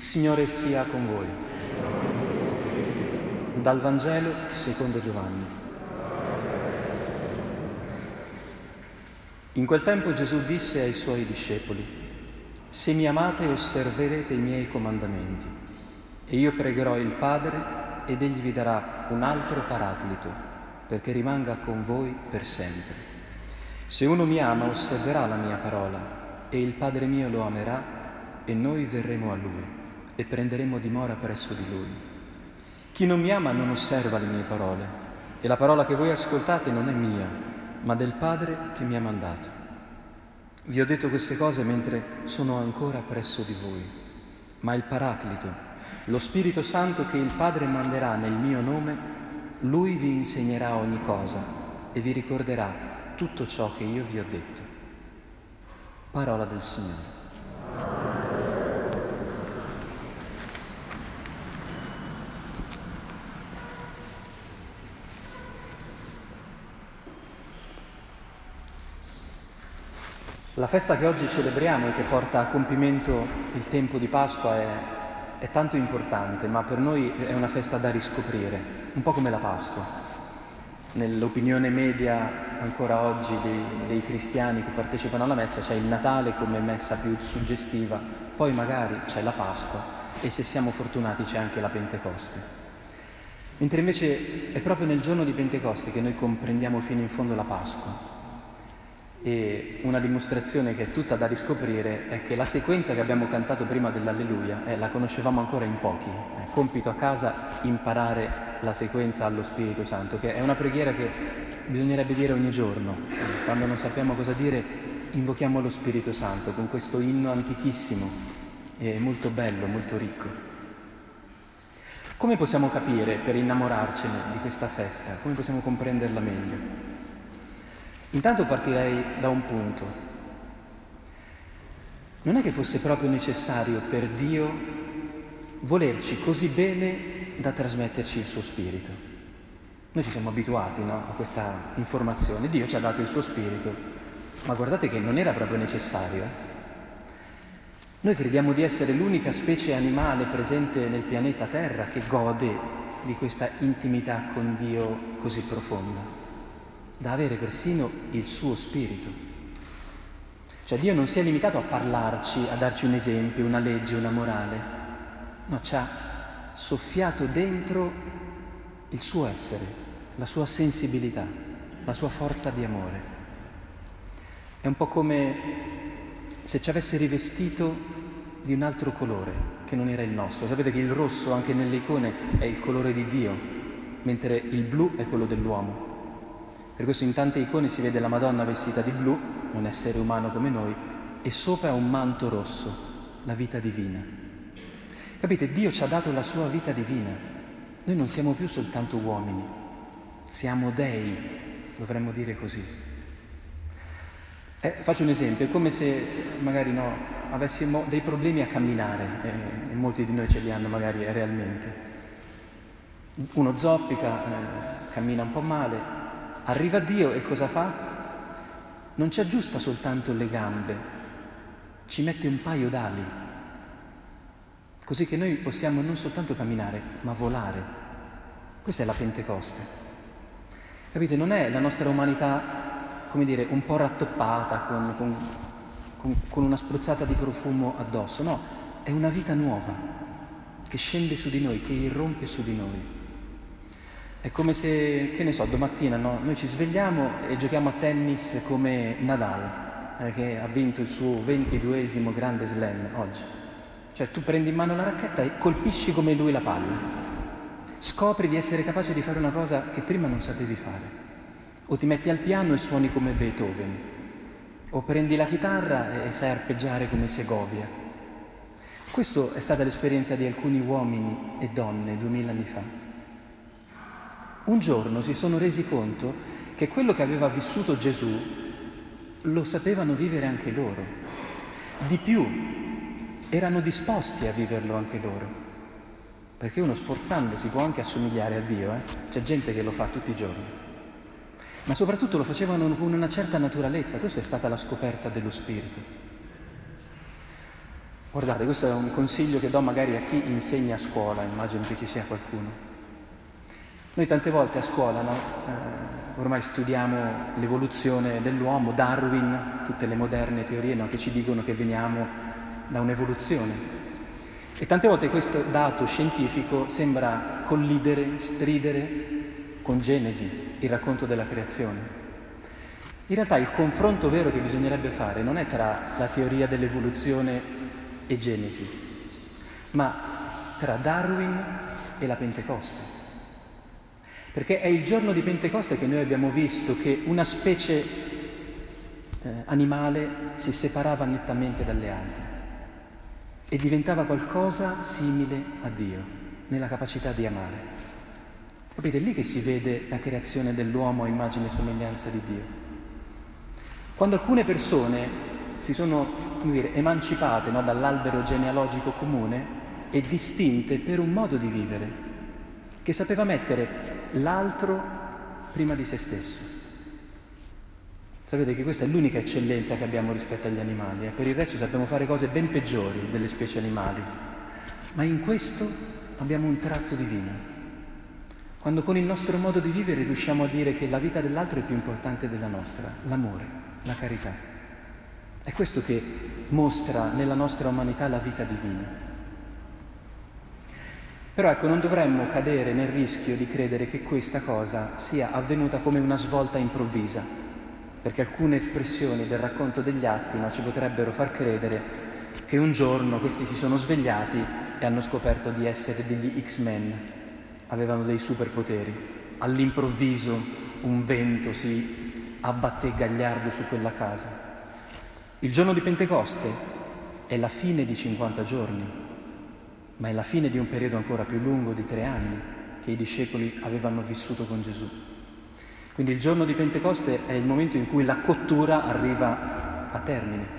Il Signore sia con voi. Dal Vangelo secondo Giovanni. In quel tempo Gesù disse ai suoi discepoli, Se mi amate osserverete i miei comandamenti, e io pregherò il Padre ed egli vi darà un altro paraclito, perché rimanga con voi per sempre. Se uno mi ama osserverà la mia parola, e il Padre mio lo amerà, e noi verremo a lui e prenderemo dimora presso di lui. Chi non mi ama non osserva le mie parole, e la parola che voi ascoltate non è mia, ma del Padre che mi ha mandato. Vi ho detto queste cose mentre sono ancora presso di voi, ma il Paraclito, lo Spirito Santo che il Padre manderà nel mio nome, lui vi insegnerà ogni cosa e vi ricorderà tutto ciò che io vi ho detto. Parola del Signore. La festa che oggi celebriamo e che porta a compimento il tempo di Pasqua è, è, tanto importante, ma per noi è una festa da riscoprire, un po' come la Pasqua. Nell'opinione media ancora oggi dei, dei cristiani che partecipano alla messa c'è il Natale come messa più suggestiva, poi magari c'è la Pasqua e se siamo fortunati c'è anche la Pentecoste. Mentre invece è proprio nel giorno di Pentecoste che noi comprendiamo fino in fondo la Pasqua e una dimostrazione che è tutta da riscoprire è che la sequenza che abbiamo cantato prima dell'Alleluia eh, la conoscevamo ancora in pochi. È compito a casa imparare la sequenza allo Spirito Santo, che è una preghiera che bisognerebbe dire ogni giorno. Quando non sappiamo cosa dire, invochiamo lo Spirito Santo con questo inno antichissimo e molto bello, molto ricco. Come possiamo capire per innamorarcene di questa festa? Come possiamo comprenderla meglio? Intanto partirei da un punto. Non è che fosse proprio necessario per Dio volerci così bene da trasmetterci il suo spirito. Noi ci siamo abituati no, a questa informazione. Dio ci ha dato il suo spirito, ma guardate che non era proprio necessario. Noi crediamo di essere l'unica specie animale presente nel pianeta Terra che gode di questa intimità con Dio così profonda da avere persino il suo spirito. Cioè Dio non si è limitato a parlarci, a darci un esempio, una legge, una morale, no, ci ha soffiato dentro il suo essere, la sua sensibilità, la sua forza di amore. È un po' come se ci avesse rivestito di un altro colore che non era il nostro. Sapete che il rosso anche nelle icone è il colore di Dio, mentre il blu è quello dell'uomo. Per questo in tante icone si vede la Madonna vestita di blu, un essere umano come noi, e sopra un manto rosso, la vita divina. Capite? Dio ci ha dato la sua vita divina. Noi non siamo più soltanto uomini, siamo dei, dovremmo dire così. Eh, faccio un esempio, è come se magari no, avessimo dei problemi a camminare, eh, e molti di noi ce li hanno magari realmente. Uno zoppica, eh, cammina un po' male, Arriva Dio e cosa fa? Non ci aggiusta soltanto le gambe, ci mette un paio d'ali, così che noi possiamo non soltanto camminare, ma volare. Questa è la Pentecoste. Capite? Non è la nostra umanità, come dire, un po' rattoppata con, con, con, con una spruzzata di profumo addosso, no, è una vita nuova che scende su di noi, che irrompe su di noi. È come se, che ne so, domattina no? noi ci svegliamo e giochiamo a tennis come Nadal, eh, che ha vinto il suo ventiduesimo grande slam oggi. Cioè tu prendi in mano la racchetta e colpisci come lui la palla. Scopri di essere capace di fare una cosa che prima non sapevi fare. O ti metti al piano e suoni come Beethoven. O prendi la chitarra e sai arpeggiare come Segovia. Questa è stata l'esperienza di alcuni uomini e donne duemila anni fa un giorno si sono resi conto che quello che aveva vissuto Gesù lo sapevano vivere anche loro. Di più, erano disposti a viverlo anche loro. Perché uno sforzandosi può anche assomigliare a Dio, eh? c'è gente che lo fa tutti i giorni. Ma soprattutto lo facevano con una certa naturalezza, questa è stata la scoperta dello Spirito. Guardate, questo è un consiglio che do magari a chi insegna a scuola, immagino che ci sia qualcuno. Noi tante volte a scuola no, eh, ormai studiamo l'evoluzione dell'uomo, Darwin, tutte le moderne teorie no, che ci dicono che veniamo da un'evoluzione. E tante volte questo dato scientifico sembra collidere, stridere con Genesi, il racconto della creazione. In realtà il confronto vero che bisognerebbe fare non è tra la teoria dell'evoluzione e Genesi, ma tra Darwin e la Pentecoste. Perché è il giorno di Pentecoste che noi abbiamo visto che una specie eh, animale si separava nettamente dalle altre e diventava qualcosa simile a Dio, nella capacità di amare. Capite, è lì che si vede la creazione dell'uomo a immagine e somiglianza di Dio. Quando alcune persone si sono dire, emancipate no, dall'albero genealogico comune e distinte per un modo di vivere, che sapeva mettere l'altro prima di se stesso. Sapete che questa è l'unica eccellenza che abbiamo rispetto agli animali, eh? per il resto sappiamo fare cose ben peggiori delle specie animali, ma in questo abbiamo un tratto divino. Quando con il nostro modo di vivere riusciamo a dire che la vita dell'altro è più importante della nostra, l'amore, la carità. È questo che mostra nella nostra umanità la vita divina. Però ecco, non dovremmo cadere nel rischio di credere che questa cosa sia avvenuta come una svolta improvvisa, perché alcune espressioni del racconto degli atti no, ci potrebbero far credere che un giorno questi si sono svegliati e hanno scoperto di essere degli X-Men, avevano dei superpoteri. All'improvviso un vento si abbatté gagliardo su quella casa. Il giorno di Pentecoste è la fine di 50 giorni, ma è la fine di un periodo ancora più lungo di tre anni che i discepoli avevano vissuto con Gesù. Quindi il giorno di Pentecoste è il momento in cui la cottura arriva a termine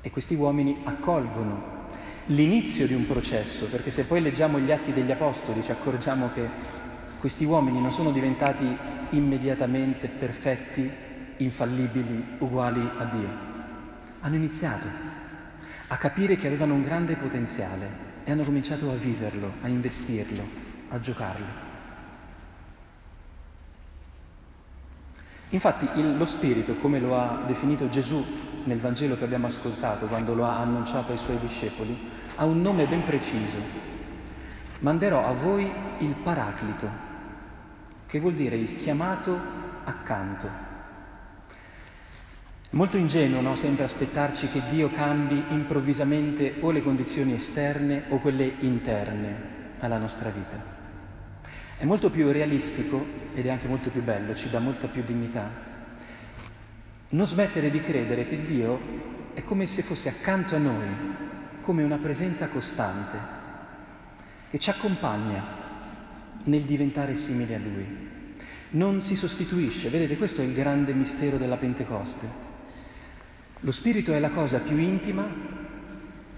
e questi uomini accolgono l'inizio di un processo, perché se poi leggiamo gli atti degli Apostoli ci accorgiamo che questi uomini non sono diventati immediatamente perfetti, infallibili, uguali a Dio. Hanno iniziato a capire che avevano un grande potenziale e hanno cominciato a viverlo, a investirlo, a giocarlo. Infatti il, lo Spirito, come lo ha definito Gesù nel Vangelo che abbiamo ascoltato quando lo ha annunciato ai suoi discepoli, ha un nome ben preciso. Manderò a voi il Paraclito, che vuol dire il chiamato accanto, Molto ingenuo no? sempre aspettarci che Dio cambi improvvisamente o le condizioni esterne o quelle interne alla nostra vita. È molto più realistico ed è anche molto più bello, ci dà molta più dignità, non smettere di credere che Dio è come se fosse accanto a noi, come una presenza costante, che ci accompagna nel diventare simili a Lui. Non si sostituisce, vedete, questo è il grande mistero della Pentecoste. Lo spirito è la cosa più intima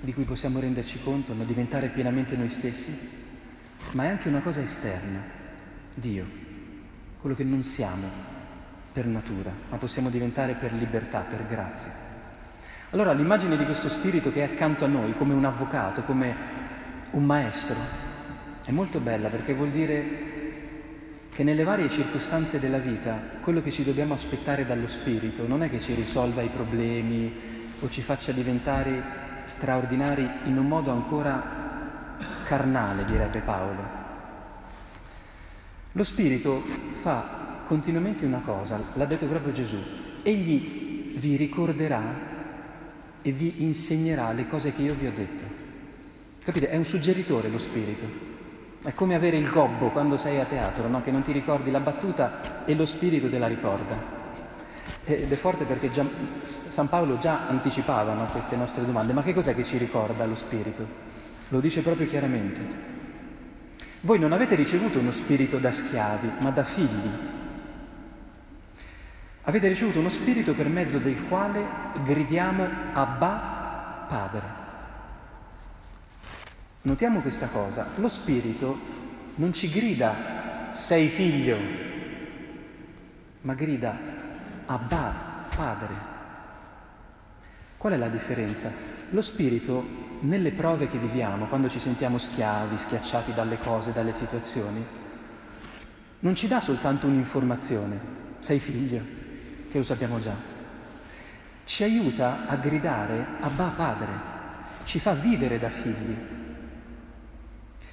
di cui possiamo renderci conto, non diventare pienamente noi stessi, ma è anche una cosa esterna, Dio, quello che non siamo per natura, ma possiamo diventare per libertà, per grazia. Allora l'immagine di questo spirito che è accanto a noi, come un avvocato, come un maestro, è molto bella perché vuol dire che nelle varie circostanze della vita quello che ci dobbiamo aspettare dallo Spirito non è che ci risolva i problemi o ci faccia diventare straordinari in un modo ancora carnale, direbbe Paolo. Lo Spirito fa continuamente una cosa, l'ha detto proprio Gesù, egli vi ricorderà e vi insegnerà le cose che io vi ho detto. Capite? È un suggeritore lo Spirito. È come avere il gobbo quando sei a teatro, no? che non ti ricordi la battuta e lo spirito te la ricorda. Ed è forte perché già, San Paolo già anticipava no, queste nostre domande, ma che cos'è che ci ricorda lo spirito? Lo dice proprio chiaramente. Voi non avete ricevuto uno spirito da schiavi, ma da figli. Avete ricevuto uno spirito per mezzo del quale gridiamo Abba Padre. Notiamo questa cosa, lo Spirito non ci grida sei figlio, ma grida Abba, Padre. Qual è la differenza? Lo spirito nelle prove che viviamo, quando ci sentiamo schiavi, schiacciati dalle cose, dalle situazioni, non ci dà soltanto un'informazione, sei figlio, che lo sappiamo già, ci aiuta a gridare Abba Padre, ci fa vivere da figli,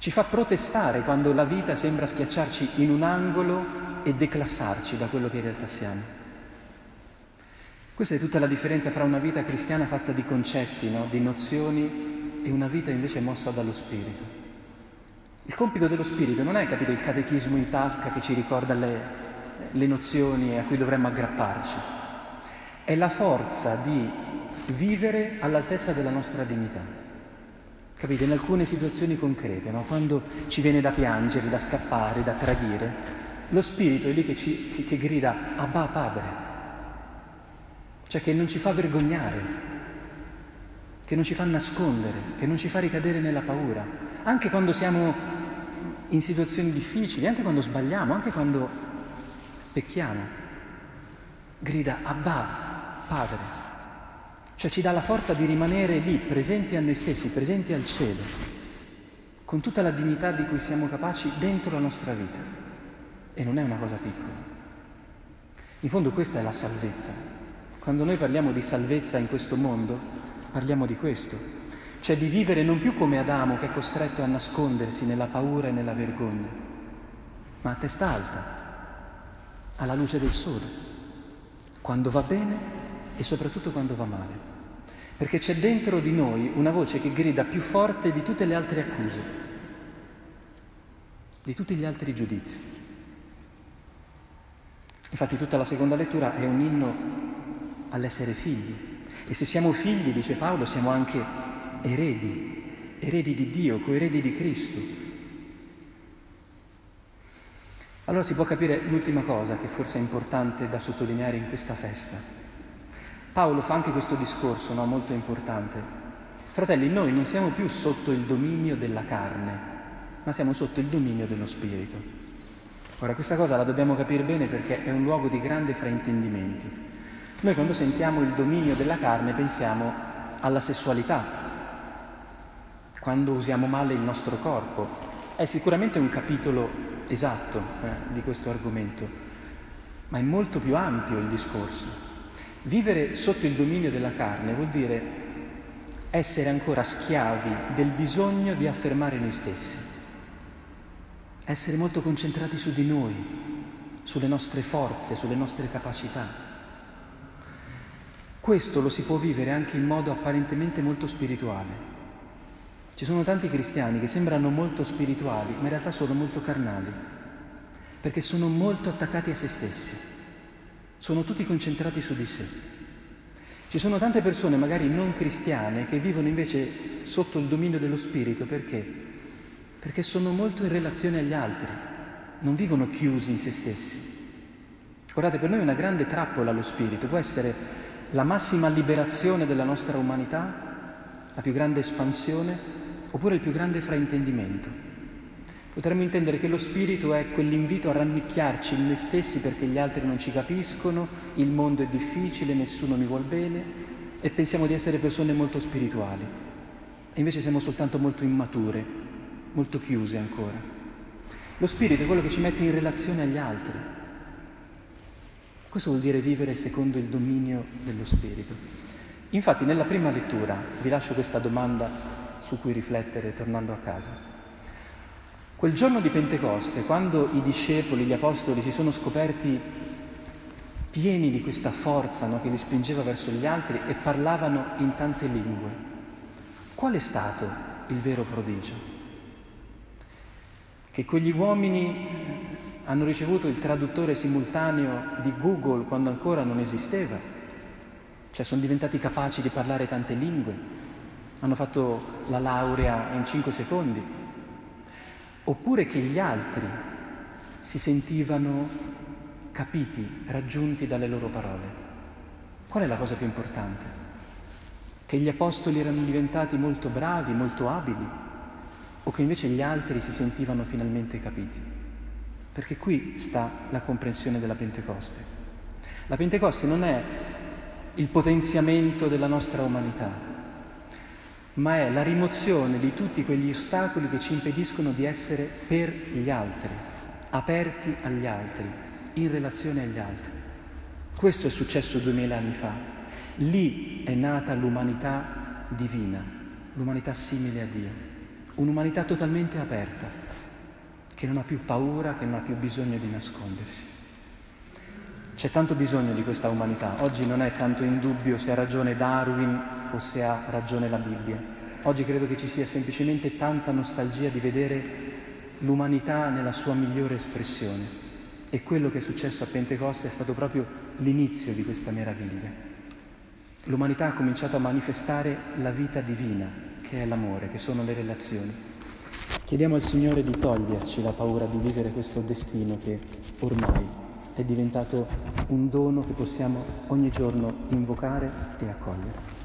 ci fa protestare quando la vita sembra schiacciarci in un angolo e declassarci da quello che in realtà siamo. Questa è tutta la differenza fra una vita cristiana fatta di concetti, no? di nozioni, e una vita invece mossa dallo Spirito. Il compito dello Spirito non è, capite, il catechismo in tasca che ci ricorda le, le nozioni a cui dovremmo aggrapparci, è la forza di vivere all'altezza della nostra dignità. Capite? In alcune situazioni concrete, no? quando ci viene da piangere, da scappare, da tradire, lo Spirito è lì che, ci, che, che grida Abba Padre, cioè che non ci fa vergognare, che non ci fa nascondere, che non ci fa ricadere nella paura, anche quando siamo in situazioni difficili, anche quando sbagliamo, anche quando pecchiamo. Grida Abba Padre, cioè ci dà la forza di rimanere lì, presenti a noi stessi, presenti al cielo, con tutta la dignità di cui siamo capaci dentro la nostra vita. E non è una cosa piccola. In fondo questa è la salvezza. Quando noi parliamo di salvezza in questo mondo, parliamo di questo, cioè di vivere non più come Adamo che è costretto a nascondersi nella paura e nella vergogna, ma a testa alta, alla luce del sole, quando va bene e soprattutto quando va male. Perché c'è dentro di noi una voce che grida più forte di tutte le altre accuse, di tutti gli altri giudizi. Infatti tutta la seconda lettura è un inno all'essere figli. E se siamo figli, dice Paolo, siamo anche eredi, eredi di Dio, coeredi di Cristo. Allora si può capire l'ultima cosa che forse è importante da sottolineare in questa festa. Paolo fa anche questo discorso no, molto importante. Fratelli, noi non siamo più sotto il dominio della carne, ma siamo sotto il dominio dello Spirito. Ora questa cosa la dobbiamo capire bene perché è un luogo di grande fraintendimenti. Noi quando sentiamo il dominio della carne pensiamo alla sessualità, quando usiamo male il nostro corpo. È sicuramente un capitolo esatto eh, di questo argomento, ma è molto più ampio il discorso. Vivere sotto il dominio della carne vuol dire essere ancora schiavi del bisogno di affermare noi stessi essere molto concentrati su di noi, sulle nostre forze, sulle nostre capacità. Questo lo si può vivere anche in modo apparentemente molto spirituale. Ci sono tanti cristiani che sembrano molto spirituali, ma in realtà sono molto carnali, perché sono molto attaccati a se stessi, sono tutti concentrati su di sé. Ci sono tante persone, magari non cristiane, che vivono invece sotto il dominio dello Spirito perché? perché sono molto in relazione agli altri, non vivono chiusi in se stessi. Guardate, per noi è una grande trappola lo spirito, può essere la massima liberazione della nostra umanità, la più grande espansione, oppure il più grande fraintendimento. Potremmo intendere che lo spirito è quell'invito a rannicchiarci in noi stessi perché gli altri non ci capiscono, il mondo è difficile, nessuno mi vuol bene e pensiamo di essere persone molto spirituali. E invece siamo soltanto molto immature, molto chiuse ancora. Lo spirito è quello che ci mette in relazione agli altri. Questo vuol dire vivere secondo il dominio dello spirito. Infatti nella prima lettura vi lascio questa domanda su cui riflettere tornando a casa. Quel giorno di Pentecoste, quando i discepoli, gli apostoli si sono scoperti pieni di questa forza no, che li spingeva verso gli altri e parlavano in tante lingue, qual è stato il vero prodigio? che quegli uomini hanno ricevuto il traduttore simultaneo di Google quando ancora non esisteva, cioè sono diventati capaci di parlare tante lingue, hanno fatto la laurea in cinque secondi, oppure che gli altri si sentivano capiti, raggiunti dalle loro parole. Qual è la cosa più importante? Che gli apostoli erano diventati molto bravi, molto abili, o che invece gli altri si sentivano finalmente capiti. Perché qui sta la comprensione della Pentecoste. La Pentecoste non è il potenziamento della nostra umanità. Ma è la rimozione di tutti quegli ostacoli che ci impediscono di essere per gli altri, aperti agli altri, in relazione agli altri. Questo è successo duemila anni fa. Lì è nata l'umanità divina, l'umanità simile a Dio, un'umanità totalmente aperta, che non ha più paura, che non ha più bisogno di nascondersi. C'è tanto bisogno di questa umanità. Oggi non è tanto in dubbio se ha ragione Darwin o se ha ragione la Bibbia. Oggi credo che ci sia semplicemente tanta nostalgia di vedere l'umanità nella sua migliore espressione. E quello che è successo a Pentecoste è stato proprio l'inizio di questa meraviglia. L'umanità ha cominciato a manifestare la vita divina, che è l'amore, che sono le relazioni. Chiediamo al Signore di toglierci la paura di vivere questo destino che ormai è diventato un dono che possiamo ogni giorno invocare e accogliere.